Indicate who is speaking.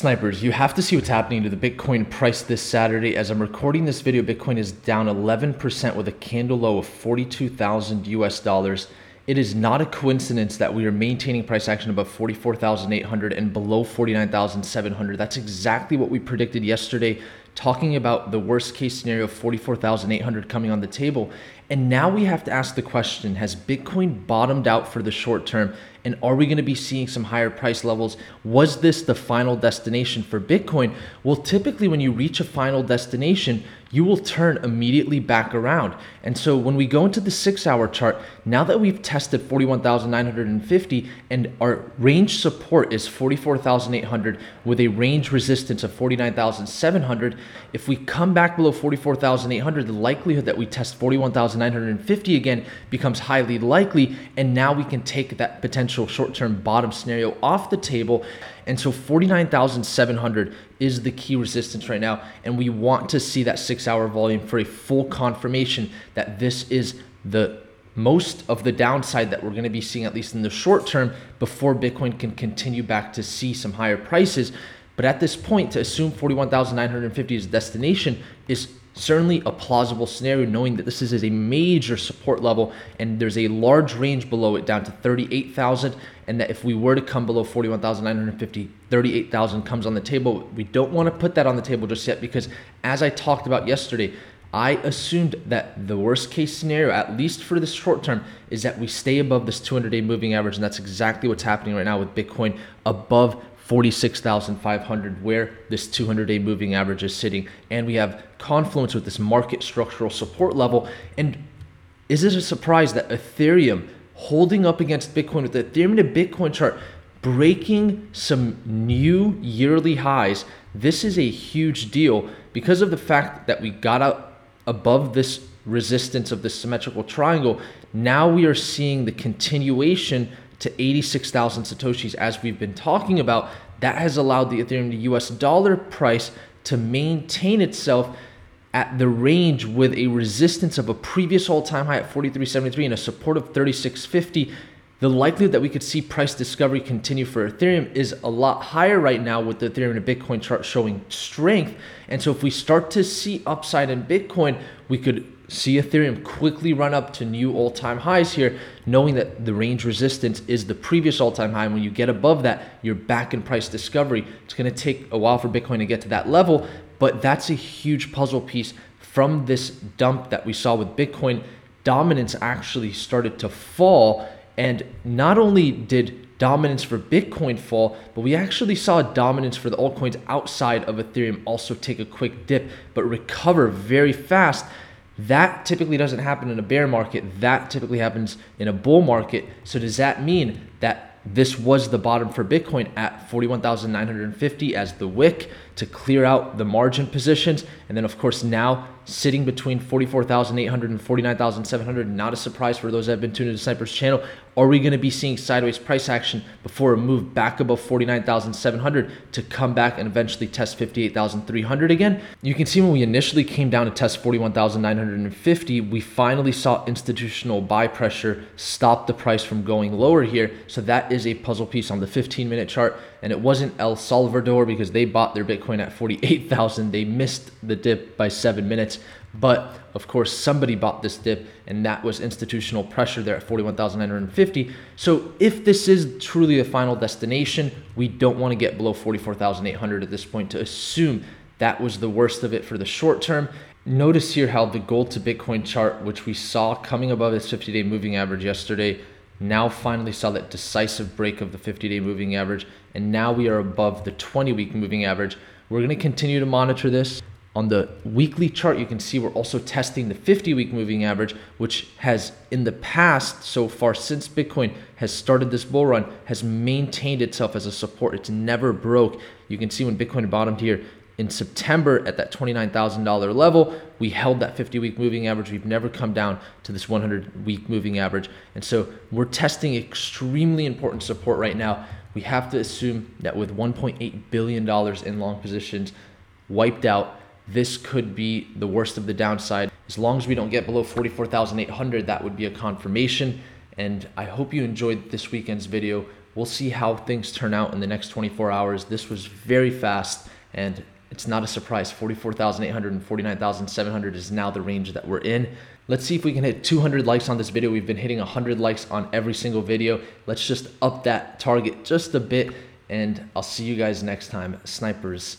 Speaker 1: Snipers, you have to see what's happening to the Bitcoin price this Saturday. As I'm recording this video, Bitcoin is down 11% with a candle low of 42,000 US dollars. It is not a coincidence that we are maintaining price action above 44,800 and below 49,700. That's exactly what we predicted yesterday, talking about the worst case scenario of 44,800 coming on the table. And now we have to ask the question Has Bitcoin bottomed out for the short term? And are we going to be seeing some higher price levels? Was this the final destination for Bitcoin? Well, typically, when you reach a final destination, you will turn immediately back around. And so when we go into the six hour chart, now that we've tested 41,950 and our range support is 44,800 with a range resistance of 49,700, if we come back below 44,800, the likelihood that we test 41,950 again becomes highly likely. And now we can take that potential short term bottom scenario off the table. And so 49,700 is the key resistance right now. And we want to see that six hour volume for a full confirmation that this is the most of the downside that we're going to be seeing, at least in the short term, before Bitcoin can continue back to see some higher prices. But at this point, to assume 41,950 is destination is certainly a plausible scenario, knowing that this is a major support level and there's a large range below it down to 38,000. And that if we were to come below 41,950, 38,000 comes on the table. We don't want to put that on the table just yet because, as I talked about yesterday, I assumed that the worst case scenario, at least for the short term, is that we stay above this 200 day moving average. And that's exactly what's happening right now with Bitcoin above 46,500, where this 200 day moving average is sitting. And we have confluence with this market structural support level. And is it a surprise that Ethereum holding up against Bitcoin with the Ethereum to Bitcoin chart breaking some new yearly highs? This is a huge deal because of the fact that we got out above this resistance of the symmetrical triangle. Now we are seeing the continuation to 86,000 Satoshis, as we've been talking about, that has allowed the Ethereum to US dollar price to maintain itself at the range with a resistance of a previous all-time high at 43.73 and a support of 36.50 the likelihood that we could see price discovery continue for Ethereum is a lot higher right now with the Ethereum and Bitcoin chart showing strength. And so if we start to see upside in Bitcoin, we could see Ethereum quickly run up to new all time highs here, knowing that the range resistance is the previous all time high. And when you get above that, you're back in price discovery. It's going to take a while for Bitcoin to get to that level, but that's a huge puzzle piece from this dump that we saw with Bitcoin. Dominance actually started to fall. And not only did dominance for Bitcoin fall, but we actually saw dominance for the altcoins outside of Ethereum also take a quick dip, but recover very fast. That typically doesn't happen in a bear market. That typically happens in a bull market. So does that mean that this was the bottom for Bitcoin at 41,950 as the wick to clear out the margin positions. And then, of course, now sitting between 44,800 and 49,700. Not a surprise for those that have been tuned into Sniper's channel. Are we going to be seeing sideways price action before a move back above 49,700 to come back and eventually test 58,300 again? You can see when we initially came down to test 41,950, we finally saw institutional buy pressure stop the price from going lower here. So that is a puzzle piece on the 15 minute chart. And it wasn't El Salvador because they bought their Bitcoin at 48,000. They missed the dip by seven minutes. But of course, somebody bought this dip, and that was institutional pressure there at 41,950. So if this is truly the final destination, we don't want to get below 44,800 at this point to assume that was the worst of it for the short term. Notice here how the gold to Bitcoin chart, which we saw coming above its 50 day moving average yesterday, now finally saw that decisive break of the 50 day moving average. And now we are above the 20 week moving average. We're going to continue to monitor this. On the weekly chart, you can see we're also testing the 50 week moving average, which has in the past, so far since Bitcoin has started this bull run, has maintained itself as a support. It's never broke. You can see when Bitcoin bottomed here in September at that $29,000 level, we held that 50 week moving average. We've never come down to this 100 week moving average. And so we're testing extremely important support right now. We have to assume that with $1.8 billion in long positions wiped out, this could be the worst of the downside. As long as we don't get below 44,800, that would be a confirmation. And I hope you enjoyed this weekend's video We'll see how things turn out in the next 24 hours. This was very fast and it's not a surprise. 44,800 and 49,700 is now the range that we're in. Let's see if we can hit 200 likes on this video. We've been hitting 100 likes on every single video. Let's just up that target just a bit and I'll see you guys next time. Snipers